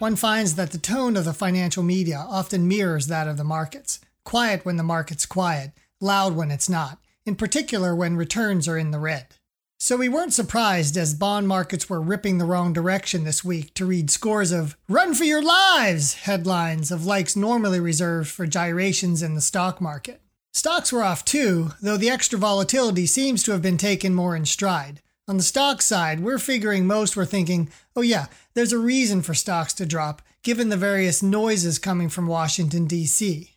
one finds that the tone of the financial media often mirrors that of the markets. Quiet when the market's quiet, loud when it's not, in particular when returns are in the red. So we weren't surprised as bond markets were ripping the wrong direction this week to read scores of run for your lives headlines of likes normally reserved for gyrations in the stock market. Stocks were off too, though the extra volatility seems to have been taken more in stride. On the stock side, we're figuring most were thinking, oh yeah, there's a reason for stocks to drop, given the various noises coming from Washington, D.C.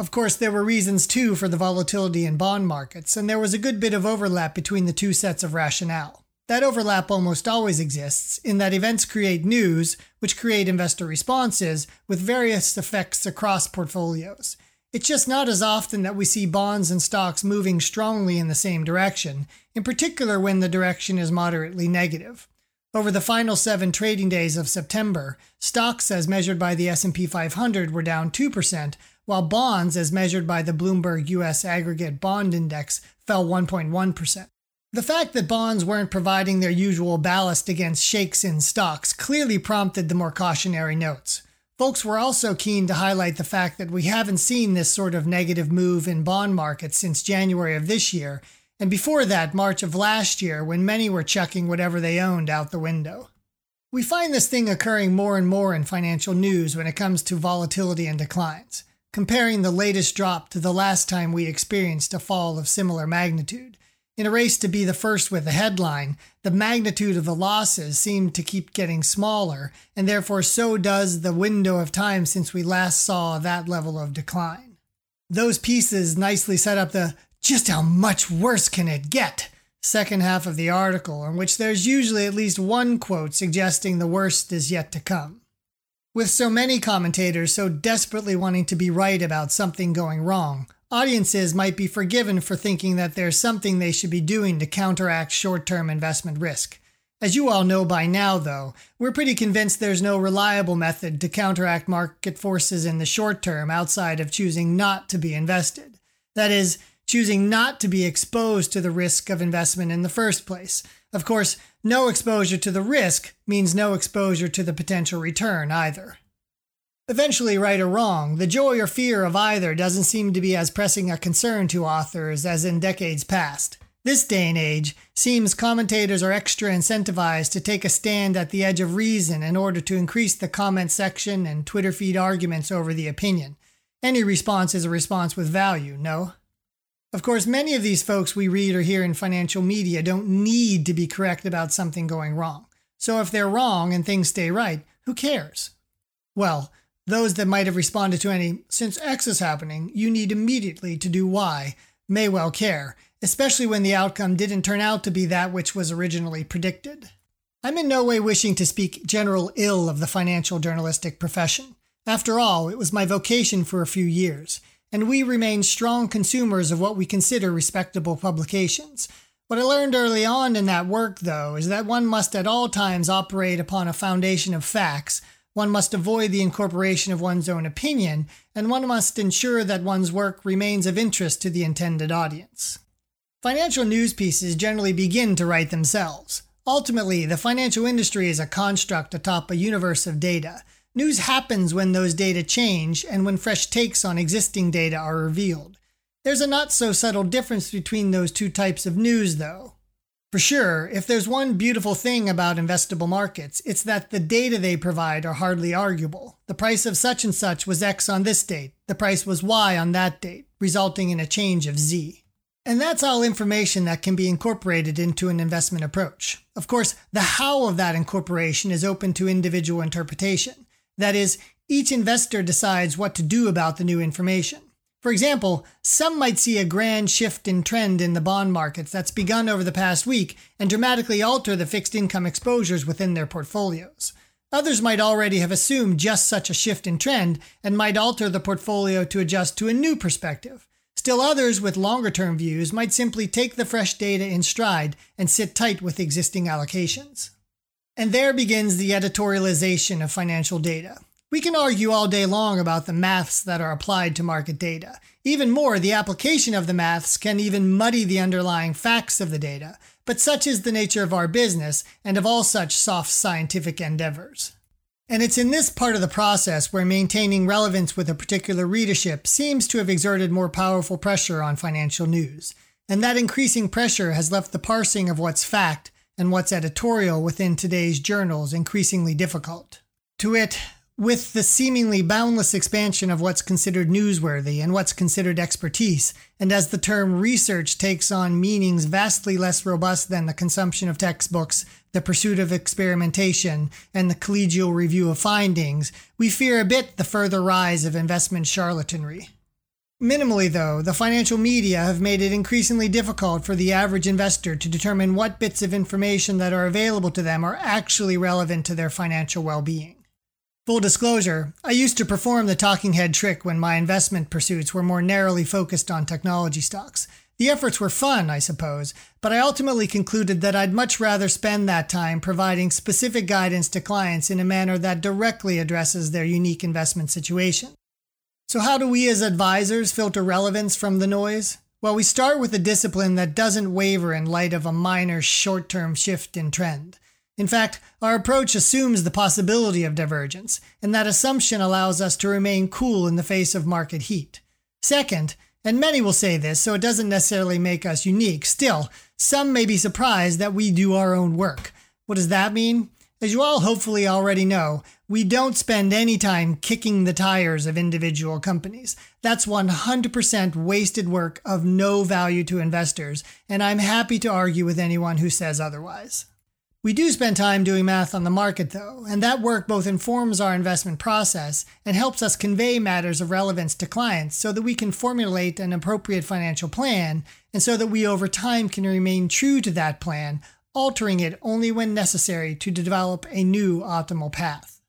Of course, there were reasons too for the volatility in bond markets, and there was a good bit of overlap between the two sets of rationale. That overlap almost always exists, in that events create news, which create investor responses, with various effects across portfolios. It's just not as often that we see bonds and stocks moving strongly in the same direction, in particular when the direction is moderately negative. Over the final 7 trading days of September, stocks as measured by the S&P 500 were down 2%, while bonds, as measured by the Bloomberg US Aggregate Bond Index, fell 1.1%. The fact that bonds weren't providing their usual ballast against shakes in stocks clearly prompted the more cautionary notes. Folks were also keen to highlight the fact that we haven't seen this sort of negative move in bond markets since January of this year, and before that, March of last year, when many were chucking whatever they owned out the window. We find this thing occurring more and more in financial news when it comes to volatility and declines comparing the latest drop to the last time we experienced a fall of similar magnitude. In a race to be the first with a headline, the magnitude of the losses seem to keep getting smaller, and therefore so does the window of time since we last saw that level of decline. Those pieces nicely set up the just how much worse can it get second half of the article, in which there's usually at least one quote suggesting the worst is yet to come. With so many commentators so desperately wanting to be right about something going wrong, audiences might be forgiven for thinking that there's something they should be doing to counteract short term investment risk. As you all know by now, though, we're pretty convinced there's no reliable method to counteract market forces in the short term outside of choosing not to be invested. That is, choosing not to be exposed to the risk of investment in the first place. Of course, no exposure to the risk means no exposure to the potential return either. Eventually, right or wrong, the joy or fear of either doesn't seem to be as pressing a concern to authors as in decades past. This day and age seems commentators are extra incentivized to take a stand at the edge of reason in order to increase the comment section and Twitter feed arguments over the opinion. Any response is a response with value, no? Of course, many of these folks we read or hear in financial media don't need to be correct about something going wrong. So if they're wrong and things stay right, who cares? Well, those that might have responded to any, since X is happening, you need immediately to do Y, may well care, especially when the outcome didn't turn out to be that which was originally predicted. I'm in no way wishing to speak general ill of the financial journalistic profession. After all, it was my vocation for a few years, and we remain strong consumers of what we consider respectable publications. What I learned early on in that work, though, is that one must at all times operate upon a foundation of facts, one must avoid the incorporation of one's own opinion, and one must ensure that one's work remains of interest to the intended audience. Financial news pieces generally begin to write themselves. Ultimately, the financial industry is a construct atop a universe of data. News happens when those data change and when fresh takes on existing data are revealed. There's a not so subtle difference between those two types of news, though. For sure, if there's one beautiful thing about investable markets, it's that the data they provide are hardly arguable. The price of such and such was X on this date, the price was Y on that date, resulting in a change of Z. And that's all information that can be incorporated into an investment approach. Of course, the how of that incorporation is open to individual interpretation. That is, each investor decides what to do about the new information. For example, some might see a grand shift in trend in the bond markets that's begun over the past week and dramatically alter the fixed income exposures within their portfolios. Others might already have assumed just such a shift in trend and might alter the portfolio to adjust to a new perspective. Still others with longer term views might simply take the fresh data in stride and sit tight with existing allocations. And there begins the editorialization of financial data. We can argue all day long about the maths that are applied to market data. Even more, the application of the maths can even muddy the underlying facts of the data. But such is the nature of our business and of all such soft scientific endeavors. And it's in this part of the process where maintaining relevance with a particular readership seems to have exerted more powerful pressure on financial news. And that increasing pressure has left the parsing of what's fact and what's editorial within today's journals increasingly difficult. To it, with the seemingly boundless expansion of what's considered newsworthy and what's considered expertise, and as the term research takes on meanings vastly less robust than the consumption of textbooks, the pursuit of experimentation, and the collegial review of findings, we fear a bit the further rise of investment charlatanry. Minimally, though, the financial media have made it increasingly difficult for the average investor to determine what bits of information that are available to them are actually relevant to their financial well being. Full disclosure, I used to perform the talking head trick when my investment pursuits were more narrowly focused on technology stocks. The efforts were fun, I suppose, but I ultimately concluded that I'd much rather spend that time providing specific guidance to clients in a manner that directly addresses their unique investment situation. So, how do we as advisors filter relevance from the noise? Well, we start with a discipline that doesn't waver in light of a minor short term shift in trend. In fact, our approach assumes the possibility of divergence, and that assumption allows us to remain cool in the face of market heat. Second, and many will say this, so it doesn't necessarily make us unique, still, some may be surprised that we do our own work. What does that mean? As you all hopefully already know, we don't spend any time kicking the tires of individual companies. That's 100% wasted work of no value to investors, and I'm happy to argue with anyone who says otherwise. We do spend time doing math on the market, though, and that work both informs our investment process and helps us convey matters of relevance to clients so that we can formulate an appropriate financial plan and so that we over time can remain true to that plan, altering it only when necessary to develop a new optimal path.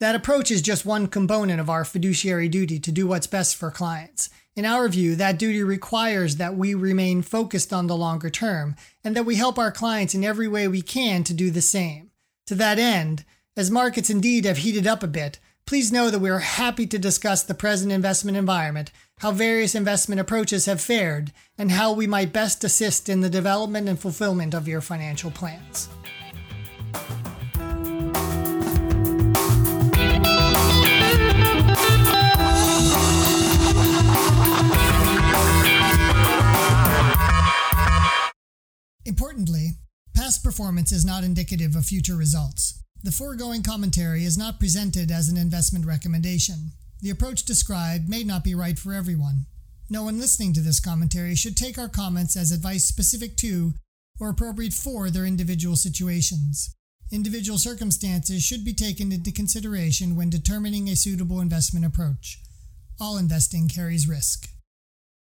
That approach is just one component of our fiduciary duty to do what's best for clients. In our view, that duty requires that we remain focused on the longer term and that we help our clients in every way we can to do the same. To that end, as markets indeed have heated up a bit, please know that we are happy to discuss the present investment environment, how various investment approaches have fared, and how we might best assist in the development and fulfillment of your financial plans. Performance is not indicative of future results. The foregoing commentary is not presented as an investment recommendation. The approach described may not be right for everyone. No one listening to this commentary should take our comments as advice specific to or appropriate for their individual situations. Individual circumstances should be taken into consideration when determining a suitable investment approach. All investing carries risk.